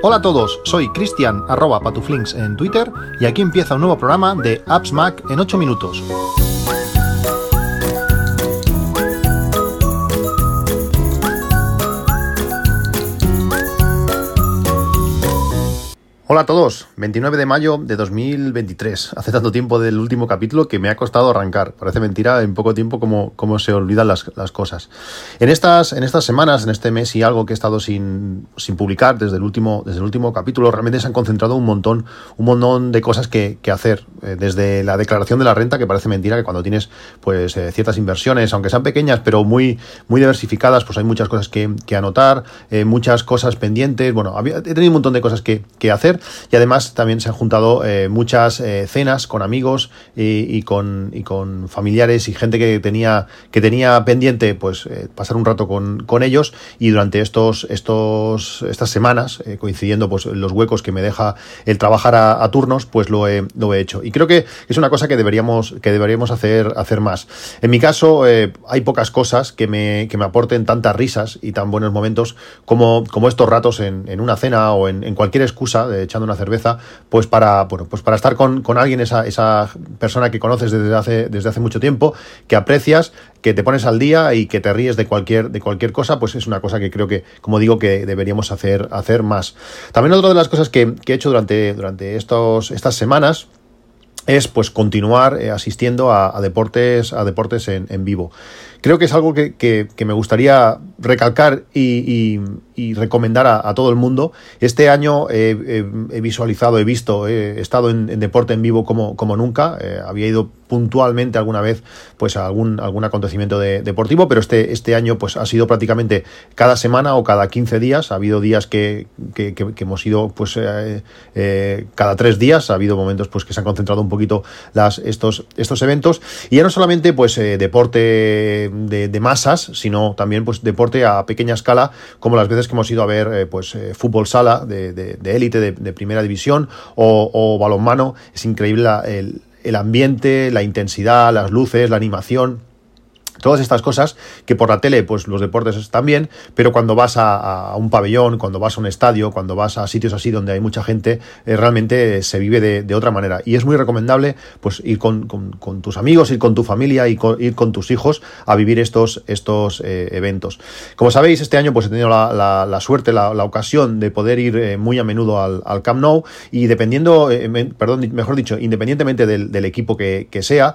Hola a todos, soy Cristian arroba patuflinks en Twitter y aquí empieza un nuevo programa de Apps Mac en 8 minutos. Hola a todos, 29 de mayo de 2023. Hace tanto tiempo del último capítulo que me ha costado arrancar. Parece mentira en poco tiempo como, se olvidan las, cosas. En estas, en estas semanas, en este mes y algo que he estado sin, sin publicar desde el, último, desde el último capítulo, realmente se han concentrado un montón, un montón de cosas que, hacer. Eh, desde la declaración de la renta, que parece mentira que cuando tienes pues eh, ciertas inversiones, aunque sean pequeñas, pero muy, muy diversificadas, pues hay muchas cosas que, anotar, eh, muchas cosas pendientes. Bueno, he tenido un montón de cosas que, que hacer y además también se han juntado eh, muchas eh, cenas con amigos y, con, y, con, familiares y gente que tenía, que tenía pendiente pues eh, pasar un rato con, con, ellos y durante estos, estos, estas semanas, coincidiendo pues los huecos que me deja el trabajar a, turnos, pues lo he, lo he hecho. Y creo que es una cosa que deberíamos, que deberíamos hacer, hacer más. En mi caso, hay pocas cosas que me, que me aporten tantas risas y tan buenos momentos como, como estos ratos en, una cena o en, en cualquier excusa de echando una cerveza, pues para, bueno, pues para estar con, alguien, esa, esa, persona que conoces desde hace, desde hace mucho tiempo, que aprecias, que te pones al día y que te ríes de cualquier, de cualquier cosa, pues es una cosa que creo que, como digo, que deberíamos hacer, hacer más. También otra de las cosas que, he hecho durante, durante estos, estas semanas, es pues continuar eh, asistiendo a, deportes a deportes en, en, vivo. Creo que es algo que, que, me gustaría recalcar y, y, recomendar a, todo el mundo. Este año he visualizado, he visto, he estado en, deporte en vivo como, como nunca. Eh, había ido puntualmente alguna vez pues a algún, algún acontecimiento deportivo, pero este, este año pues ha sido prácticamente cada semana o cada 15 días. Ha habido días que, que, hemos ido pues eh, eh, cada tres días. Ha habido momentos pues que se han concentrado un poquito las, estos, estos eventos. Y ya no solamente pues deporte de, masas, sino también pues deporte a pequeña escala, como las veces que hemos ido a ver eh, pues eh, fútbol sala de élite, de, primera división o, o balonmano. Es increíble el, el ambiente, la intensidad, las luces, la animación Todas estas cosas que por la tele, pues los deportes están bien, pero cuando vas a, un pabellón, cuando vas a un estadio, cuando vas a sitios así donde hay mucha gente, eh, realmente se vive de, otra manera. Y es muy recomendable pues ir con, tus amigos, ir con tu familia y ir con tus hijos a vivir estos, estos eh, eventos. Como sabéis, este año pues he tenido la, suerte, la, ocasión de poder ir eh, muy a menudo al, Camp Nou y dependiendo, perdón, mejor dicho, independientemente del, equipo que, que sea,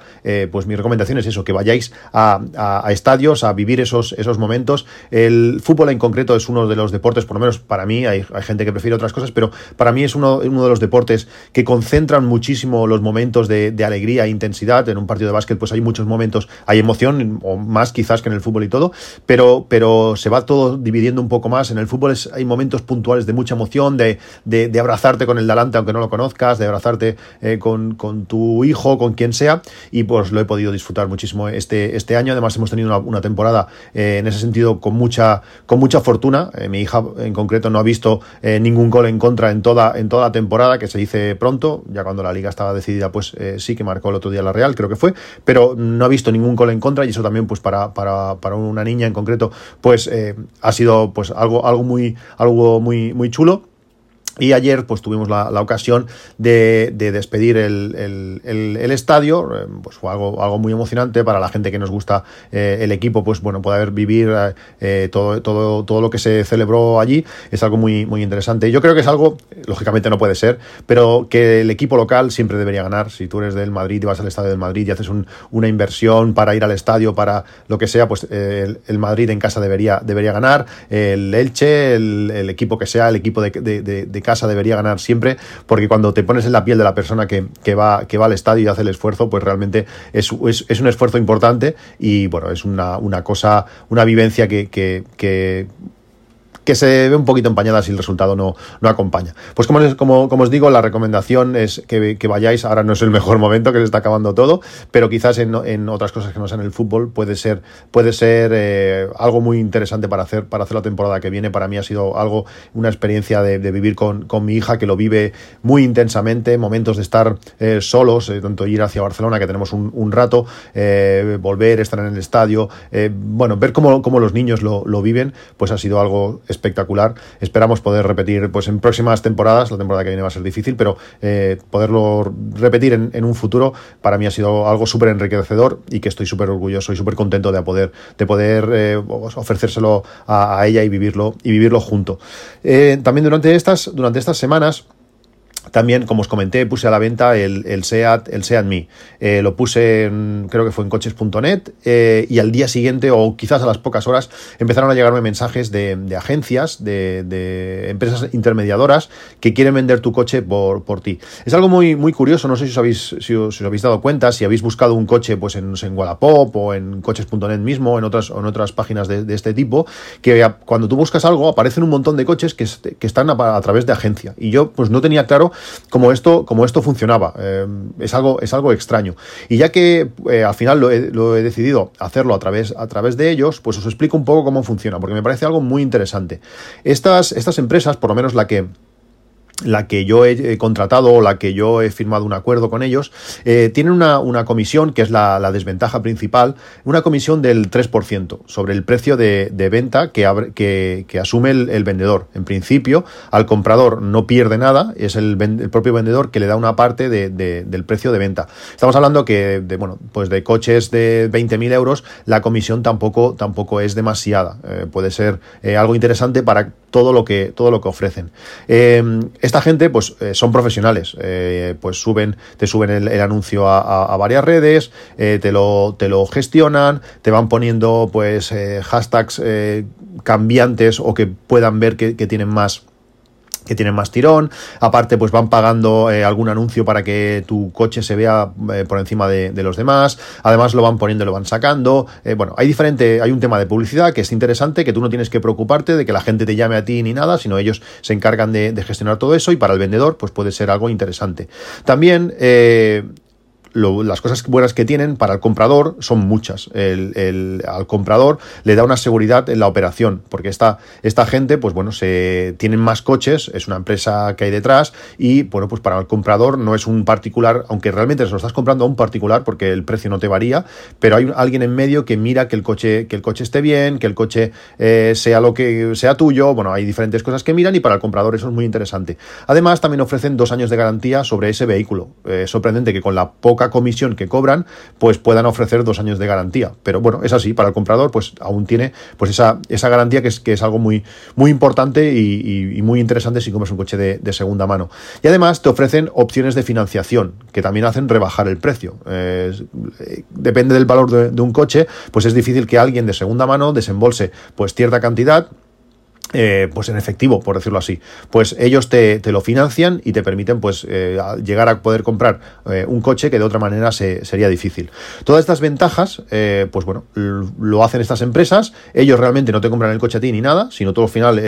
pues mi recomendación es eso, que vayáis a a, estadios, a vivir esos, esos momentos. El fútbol en concreto es uno de los deportes, por lo menos para mí, hay, gente que prefiere otras cosas, pero para mí es uno, uno de los deportes que concentran muchísimo los momentos de, alegría e intensidad. En un partido de básquet pues hay muchos momentos, hay emoción, o más quizás que en el fútbol y todo, pero, pero se va todo dividiendo un poco más. En el fútbol es, hay momentos puntuales de mucha emoción, de, de, abrazarte con el delante aunque no lo conozcas, de abrazarte eh, con, con tu hijo, con quien sea, y pues lo he podido disfrutar muchísimo este, este año además hemos tenido una, temporada eh, en ese sentido con mucha, con mucha fortuna. Eh, mi hija en concreto no ha visto eh, ningún gol en contra en toda, en toda la temporada, que se dice pronto, ya cuando la liga estaba decidida, pues sí que marcó el otro día la Real, creo que fue, pero no ha visto ningún gol en contra y eso también pues para, para, para una niña en concreto pues ha sido pues algo, algo, muy, algo muy, muy chulo. Y ayer pues tuvimos la, ocasión de, despedir el, estadio, eh, pues fue algo, algo muy emocionante para la gente que nos gusta eh, el equipo, pues bueno, poder vivir eh, todo, todo, todo lo que se celebró allí, es algo muy, muy interesante. Yo creo que es algo, lógicamente no puede ser, pero que el equipo local siempre debería ganar. Si tú eres del Madrid y vas al estadio del Madrid y haces una inversión para ir al estadio, para lo que sea, pues el, Madrid en casa debería, debería ganar, el Elche, el, equipo que sea, el equipo de, de casa debería ganar siempre, porque cuando te pones en la piel de la persona que, va, que va al estadio y hace el esfuerzo, pues realmente es, es, un esfuerzo importante y bueno, es una, una cosa, una vivencia que, que que se ve un poquito empañada si el resultado no, no acompaña. Pues como, como, como os digo, la recomendación es que, vayáis, ahora no es el mejor momento, que se está acabando todo, pero quizás en, en otras cosas que no sean el fútbol puede ser, puede ser eh, algo muy interesante para hacer, para hacer la temporada que viene. Para mí ha sido algo, una experiencia de, vivir con, con, mi hija que lo vive muy intensamente, momentos de estar eh, solos, eh, tanto ir hacia Barcelona, que tenemos un, un rato, volver, estar en el estadio, bueno, ver cómo, cómo los niños lo, lo, viven, pues ha sido algo espectacular. Esperamos poder repetir pues en próximas temporadas, la temporada que viene va a ser difícil, pero eh, poderlo repetir en, un futuro para mí ha sido algo súper enriquecedor y que estoy súper orgulloso y súper contento de poder, de poder eh, ofrecérselo a, ella y vivirlo, y vivirlo junto. Eh, también durante estas, durante estas semanas también, como os comenté, puse a la venta el, el SEAT, el SEAT Me. Eh, lo puse, en, creo que fue en coches.net, eh, y al día siguiente, o quizás a las pocas horas, empezaron a llegarme mensajes de, agencias, de, empresas intermediadoras que quieren vender tu coche por, por ti. Es algo muy, muy curioso, no sé si os habéis, si os, habéis dado cuenta, si habéis buscado un coche pues en, en Wallapop o en coches.net mismo, en otras, en otras páginas de, este tipo, que cuando tú buscas algo aparecen un montón de coches que, que están a, a través de agencia. Y yo pues no tenía claro como esto, como esto funcionaba. Eh, es, algo, es algo extraño. Y ya que eh, al final lo he, decidido hacerlo a través, a través de ellos, pues os explico un poco cómo funciona, porque me parece algo muy interesante. Estas, estas empresas, por lo menos la que la que yo he contratado o la que yo he firmado un acuerdo con ellos, eh, tienen una, comisión, que es la, desventaja principal, una comisión del 3% sobre el precio de, venta que, que, asume el, vendedor. En principio, al comprador no pierde nada, es el, propio vendedor que le da una parte del precio de venta. Estamos hablando que de, bueno, pues de coches de 20.000 euros, la comisión tampoco, tampoco es demasiada. Eh, puede ser eh, algo interesante para todo lo que, todo lo que ofrecen. Esta gente, pues, eh, son profesionales. Eh, pues suben, te suben el, anuncio a, varias redes, eh, te, lo, te lo gestionan, te van poniendo, pues, hashtags cambiantes o que puedan ver que tienen más que tienen más tirón. Aparte, pues van pagando eh, algún anuncio para que tu coche se vea eh, por encima de, los demás. Además, lo van poniendo lo van sacando. Eh, bueno, hay diferente, hay un tema de publicidad que es interesante, que tú no tienes que preocuparte de que la gente te llame a ti ni nada, sino ellos se encargan de, de gestionar todo eso y para el vendedor, pues puede ser algo interesante. También las cosas buenas que tienen para el comprador son muchas. El, al comprador le da una seguridad en la operación, porque esta, esta gente, pues bueno, se tienen más coches, es una empresa que hay detrás y, bueno, pues para el comprador no es un particular, aunque realmente se lo estás comprando a un particular porque el precio no te varía, pero hay alguien en medio que mira que el coche, que el coche esté bien, que el coche eh, sea lo que sea tuyo, bueno, hay diferentes cosas que miran y para el comprador eso es muy interesante. Además, también ofrecen dos años de garantía sobre ese vehículo. Es sorprendente que con la poca comisión que cobran, pues puedan ofrecer dos años de garantía. Pero bueno, es así, para el comprador, pues aún tiene pues esa, esa garantía que es, que es algo muy, muy importante y, muy interesante si compras un coche de, segunda mano. Y además te ofrecen opciones de financiación que también hacen rebajar el precio. Depende del valor de, de un coche, pues es difícil que alguien de segunda mano desembolse pues cierta cantidad eh, pues en efectivo, por decirlo así, pues ellos te, lo financian y te permiten pues eh, llegar a poder comprar eh, un coche que de otra manera se, sería difícil. Todas estas ventajas, pues bueno, lo hacen estas empresas, ellos realmente no te compran el coche a ti ni nada, sino todo al final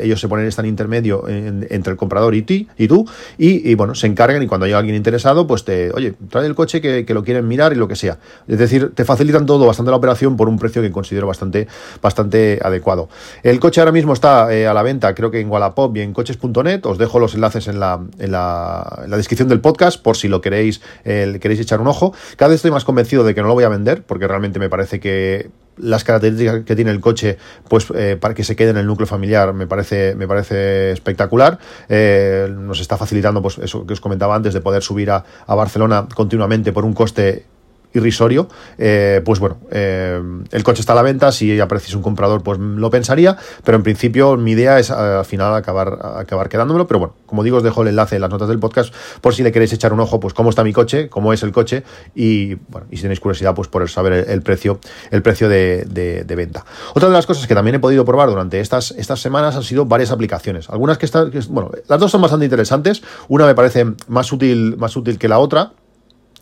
ellos se ponen en intermedio entre el comprador y, ti, y tú, y, bueno, se encargan y cuando hay alguien interesado, pues te, oye, trae el coche que, lo quieren mirar y lo que sea. Es decir, te facilitan todo bastante la operación por un precio que considero bastante, bastante adecuado. El coche ahora mismo está eh, a la venta, creo que en Wallapop y en coches.net. Os dejo los enlaces en la, en la, descripción del podcast por si lo queréis, queréis echar un ojo. Cada vez estoy más convencido de que no lo voy a vender porque realmente me parece que las características que tiene el coche, pues eh, para que se quede en el núcleo familiar, me parece, me parece espectacular. Eh, nos está facilitando, pues eso que os comentaba antes, de poder subir a, a Barcelona continuamente por un coste irrisorio, eh, pues bueno, eh, el coche está a la venta, si aprecias un comprador, pues lo pensaría, pero en principio mi idea es al final acabar, acabar quedándomelo, pero bueno, como digo, os dejo el enlace en las notas del podcast por si le queréis echar un ojo, pues cómo está mi coche, cómo es el coche y bueno, y si tenéis curiosidad, pues por saber el, precio, el precio de, de, venta. Otra de las cosas que también he podido probar durante estas, estas semanas han sido varias aplicaciones. Algunas que están, bueno, las dos son bastante interesantes, una me parece más útil, más útil que la otra,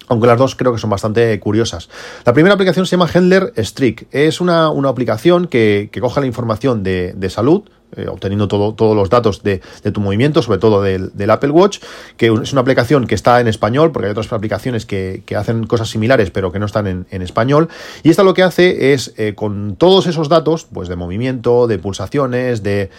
aunque las dos creo que son bastante curiosas. La primera aplicación se llama Handler Streak. Es una, una aplicación que, que coge la información de, de salud, eh, obteniendo todo, todos los datos de, tu movimiento, sobre todo del, Apple Watch, que es una aplicación que está en español, porque hay otras aplicaciones que, hacen cosas similares, pero que no están en, español. Y esta lo que hace es, eh, con todos esos datos, pues de movimiento, de pulsaciones, de,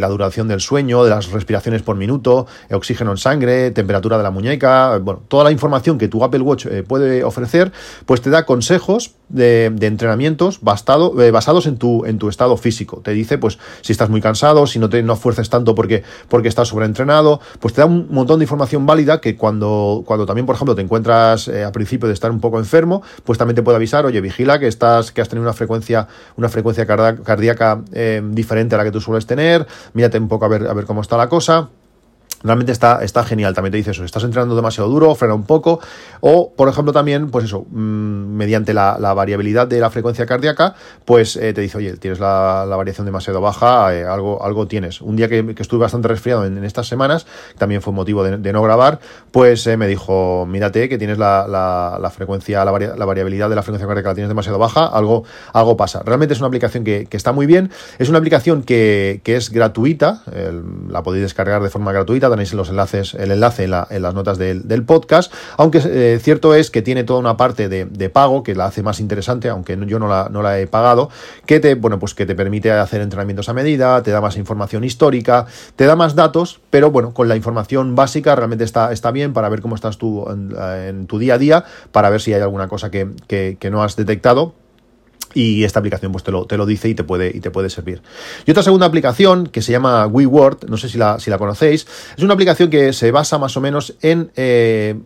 la duración del sueño, de las respiraciones por minuto, oxígeno en sangre, temperatura de la muñeca, bueno, toda la información que tu Apple Watch eh, puede ofrecer, pues te da consejos de, entrenamientos basados en tu, en tu estado físico. Te dice, pues, si estás muy cansado, si no te no fuerces tanto porque, porque estás sobreentrenado, pues te da un montón de información válida que cuando, cuando también, por ejemplo, te encuentras eh, a principio de estar un poco enfermo, pues también te puede avisar, oye, vigila que estás, que has tenido una frecuencia, una frecuencia cardíaca eh, diferente a la que tú sueles tener, mírate un poco a ver, a ver cómo está la cosa. Realmente está, está genial. También te dice eso, estás entrenando demasiado duro, frena un poco. O, por ejemplo, también, pues eso, mm, mediante la, variabilidad de la frecuencia cardíaca, pues eh, te dice, oye, tienes la, variación demasiado baja, eh, algo, algo tienes. Un día que, estuve bastante resfriado en, estas semanas, también fue motivo de, no grabar, pues eh, me dijo, mírate que tienes la, frecuencia, la, variabilidad de la frecuencia cardíaca la tienes demasiado baja, algo, algo pasa. Realmente es una aplicación que, está muy bien. Es una aplicación que, es gratuita, la podéis descargar de forma gratuita tenéis los enlaces, el enlace en, las notas del, podcast, aunque eh, cierto es que tiene toda una parte de, pago que la hace más interesante, aunque yo no la, no la, he pagado, que te, bueno, pues que te permite hacer entrenamientos a medida, te da más información histórica, te da más datos, pero bueno, con la información básica realmente está, está bien para ver cómo estás tú en, tu día a día, para ver si hay alguna cosa que, que no has detectado y esta aplicación pues te lo, te lo dice y te, puede, y te puede servir. Y otra segunda aplicación que se llama WeWord, no sé si la, si la conocéis, es una aplicación que se basa más o menos en eh,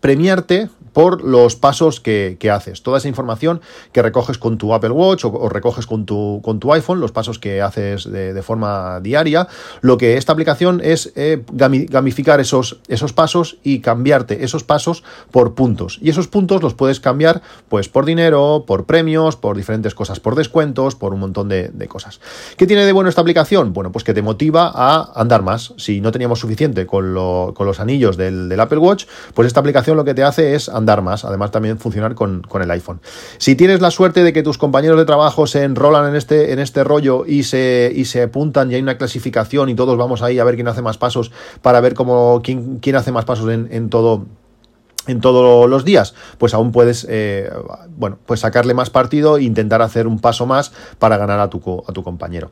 premiarte por los pasos que, haces. Toda esa información que recoges con tu Apple Watch o, recoges con tu, con tu, iPhone, los pasos que haces de, forma diaria, lo que esta aplicación es eh, gamificar esos, esos pasos y cambiarte esos pasos por puntos. Y esos puntos los puedes cambiar pues por dinero, por premios, por diferentes cosas, por descuentos, por un montón de, cosas. ¿Qué tiene de bueno esta aplicación? Bueno, pues que te motiva a andar más. Si no teníamos suficiente con, los anillos del, del Apple Watch, pues esta aplicación lo que te hace es andar más, además también funcionar con, el iPhone. Si tienes la suerte de que tus compañeros de trabajo se enrolan en este, en este rollo y se, y se apuntan y hay una clasificación y todos vamos ahí a ver quién hace más pasos para ver cómo, quién, quién hace más pasos en, en todo en todos los días, pues aún puedes, eh, bueno, pues sacarle más partido e intentar hacer un paso más para ganar a tu, a tu compañero.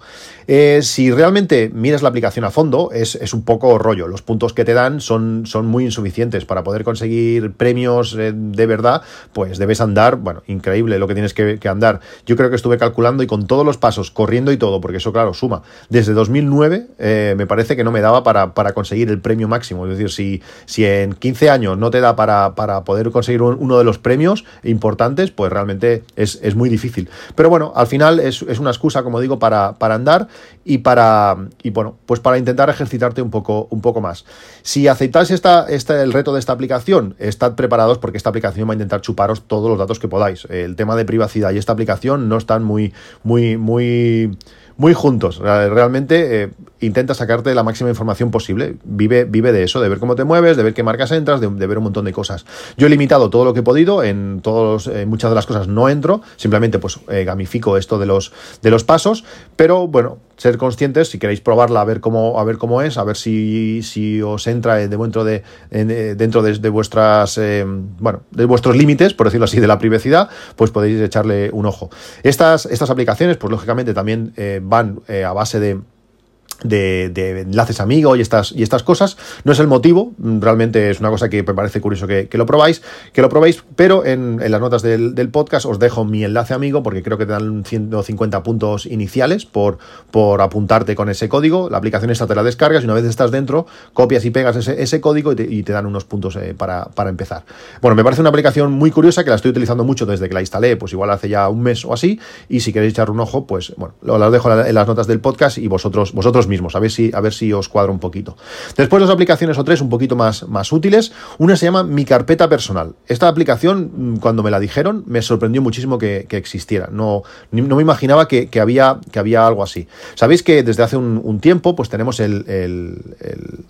Eh, si realmente miras la aplicación a fondo, es, un poco rollo. Los puntos que te dan son, son muy insuficientes. Para poder conseguir premios eh, de verdad, pues debes andar, bueno, increíble lo que tienes que, andar. Yo creo que estuve calculando y con todos los pasos, corriendo y todo, porque eso, claro, suma. Desde 2009 me parece que no me daba para, para conseguir el premio máximo. Es decir, si, si en 15 años no te da para para, poder conseguir uno de los premios importantes, pues realmente es, muy difícil. Pero bueno, al final es, una excusa, como digo, para, para, andar y para, y bueno, pues para intentar ejercitarte un poco, un poco más. Si aceptáis esta, el reto de esta aplicación, estad preparados porque esta aplicación va a intentar chuparos todos los datos que podáis. El tema de privacidad y esta aplicación no están muy, muy, muy muy juntos. Realmente eh, intenta sacarte la máxima información posible. Vive, vive de eso, de ver cómo te mueves, de ver qué marcas entras, de, ver un montón de cosas. Yo he limitado todo lo que he podido, en todos, eh, muchas de las cosas no entro, simplemente pues eh, gamifico esto de los, de los pasos, pero bueno, ser conscientes, si queréis probarla, a ver cómo, a ver cómo es, a ver si, si os entra dentro de, dentro de, vuestras, bueno, de vuestros límites, por decirlo así, de la privacidad, pues podéis echarle un ojo. Estas, estas aplicaciones, pues lógicamente también van eh, a base de de, enlaces amigos y estas, y estas cosas. No es el motivo, realmente es una cosa que me parece curioso que, lo probáis, que lo probéis, pero en, las notas del, podcast os dejo mi enlace amigo porque creo que te dan 150 puntos iniciales por, por apuntarte con ese código. La aplicación esta te la descargas y una vez estás dentro, copias y pegas ese, código y te, dan unos puntos eh, para, empezar. Bueno, me parece una aplicación muy curiosa que la estoy utilizando mucho desde que la instalé, pues igual hace ya un mes o así, y si queréis echar un ojo, pues bueno, lo, dejo en las notas del podcast y vosotros, vosotros mismos, a ver si, a ver si os cuadra un poquito. Después dos aplicaciones o tres un poquito más, más útiles. Una se llama Mi Carpeta Personal. Esta aplicación, mm, cuando me la dijeron, me sorprendió muchísimo que, existiera. No, no me imaginaba que, había, que había algo así. Sabéis que desde hace un, tiempo pues tenemos el,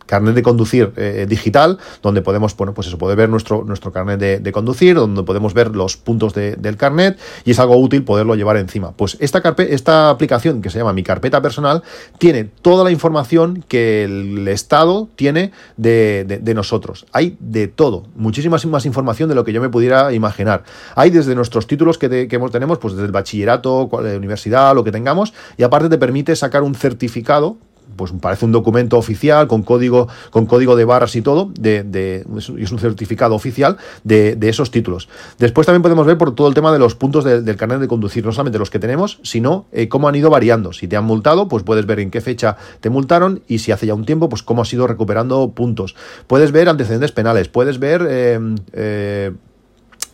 carnet de conducir eh, digital, donde podemos, bueno, pues eso, poder ver nuestro, nuestro carnet de, conducir, donde podemos ver los puntos del carnet y es algo útil poderlo llevar encima. Pues esta, esta aplicación que se llama Mi Carpeta Personal tiene toda la información que el Estado tiene de, nosotros. Hay de todo, muchísima más información de lo que yo me pudiera imaginar. Hay desde nuestros títulos que, tenemos, pues desde el bachillerato, universidad, lo que tengamos, y aparte te permite sacar un certificado pues parece un documento oficial con código, con código de barras y todo, de, es un certificado oficial de, esos títulos. Después también podemos ver por todo el tema de los puntos del carnet de conducir, no solamente los que tenemos, sino eh, cómo han ido variando. Si te han multado, pues puedes ver en qué fecha te multaron y si hace ya un tiempo, pues cómo has ido recuperando puntos. Puedes ver antecedentes penales, puedes ver eh,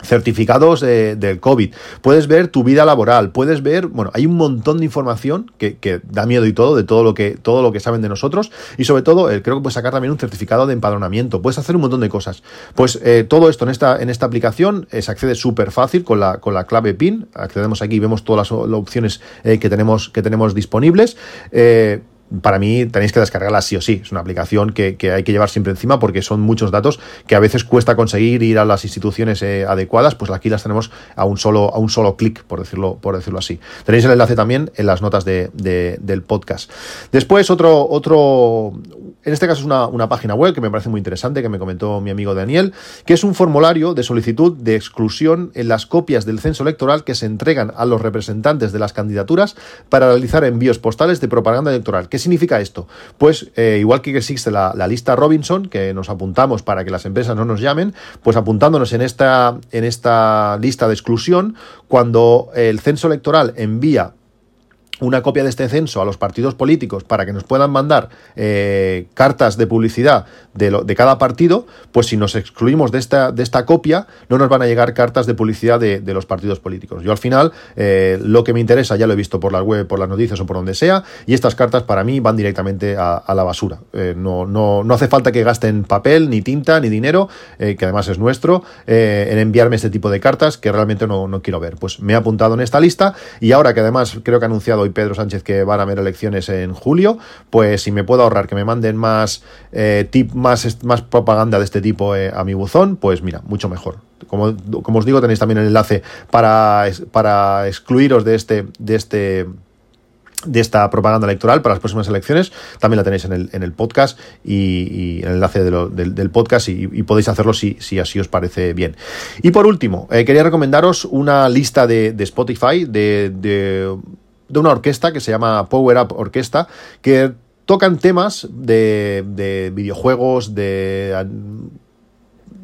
eh, certificados del COVID, puedes ver tu vida laboral, puedes ver, bueno, hay un montón de información que, da miedo y todo, de todo lo que, todo lo que saben de nosotros, y sobre todo, eh, creo que puedes sacar también un certificado de empadronamiento, puedes hacer un montón de cosas. Pues eh, todo esto en esta, en esta aplicación eh, se accede súper fácil con la, con la clave PIN, accedemos aquí y vemos todas las, opciones que, tenemos, que tenemos disponibles para mí tenéis que descargarla sí o sí. Es una aplicación que, hay que llevar siempre encima porque son muchos datos que a veces cuesta conseguir ir a las instituciones eh, adecuadas, pues aquí las tenemos a un solo, a un solo clic, por decirlo, por decirlo así. Tenéis el enlace también en las notas de, del podcast. Después, otro, otro, en este caso es una, una, página web que me parece muy interesante, que me comentó mi amigo Daniel, que es un formulario de solicitud de exclusión en las copias del censo electoral que se entregan a los representantes de las candidaturas para realizar envíos postales de propaganda electoral ¿Qué significa esto? Pues eh, igual que existe la, lista Robinson, que nos apuntamos para que las empresas no nos llamen, pues apuntándonos en esta, en esta lista de exclusión, cuando el censo electoral envía una copia de este censo a los partidos políticos para que nos puedan mandar eh, cartas de publicidad de, lo, de, cada partido, pues si nos excluimos de esta, de esta copia, no nos van a llegar cartas de publicidad de, los partidos políticos. Yo al final, eh, lo que me interesa, ya lo he visto por la web, por las noticias o por donde sea, y estas cartas para mí van directamente a, la basura. Eh, no, no, no, hace falta que gasten papel, ni tinta, ni dinero, que además es nuestro, en enviarme este tipo de cartas que realmente no, no quiero ver. Pues me he apuntado en esta lista y ahora que además creo que ha anunciado y Pedro Sánchez que van a haber elecciones en julio, pues si me puedo ahorrar que me manden más, eh, tip, más, más propaganda de este tipo eh, a mi buzón, pues mira, mucho mejor. Como, como, os digo, tenéis también el enlace para, para excluiros de este, de este de esta propaganda electoral para las próximas elecciones. También la tenéis en el, en el podcast y, en el enlace del, podcast y, podéis hacerlo si, si, así os parece bien. Y por último, eh, quería recomendaros una lista de, Spotify de de una orquesta que se llama Power Up Orquesta, que tocan temas de, de videojuegos, de,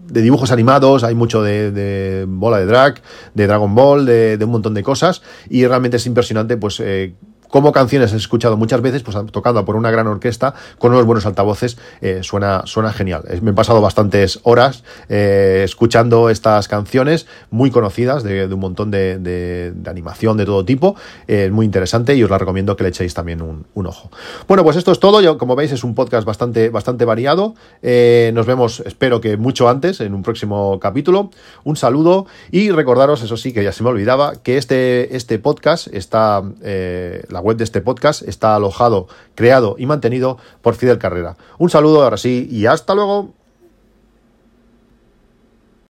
de, dibujos animados, hay mucho de, bola de drag, de Dragon Ball, de, un montón de cosas, y realmente es impresionante, pues... Eh, como canciones he escuchado muchas veces, pues tocando por una gran orquesta con unos buenos altavoces, eh, suena, suena genial. Me he pasado bastantes horas eh, escuchando estas canciones muy conocidas de, un montón de, animación de todo tipo. Es muy interesante y os la recomiendo que le echéis también un, ojo. Bueno, pues esto es todo. Como veis, es un podcast bastante, bastante variado. Eh, nos vemos, espero que mucho antes, en un próximo capítulo. Un saludo y recordaros, eso sí, que ya se me olvidaba, que este, este podcast está, la web de este podcast está alojado, creado y mantenido por Fidel Carrera. Un saludo ahora sí y hasta luego.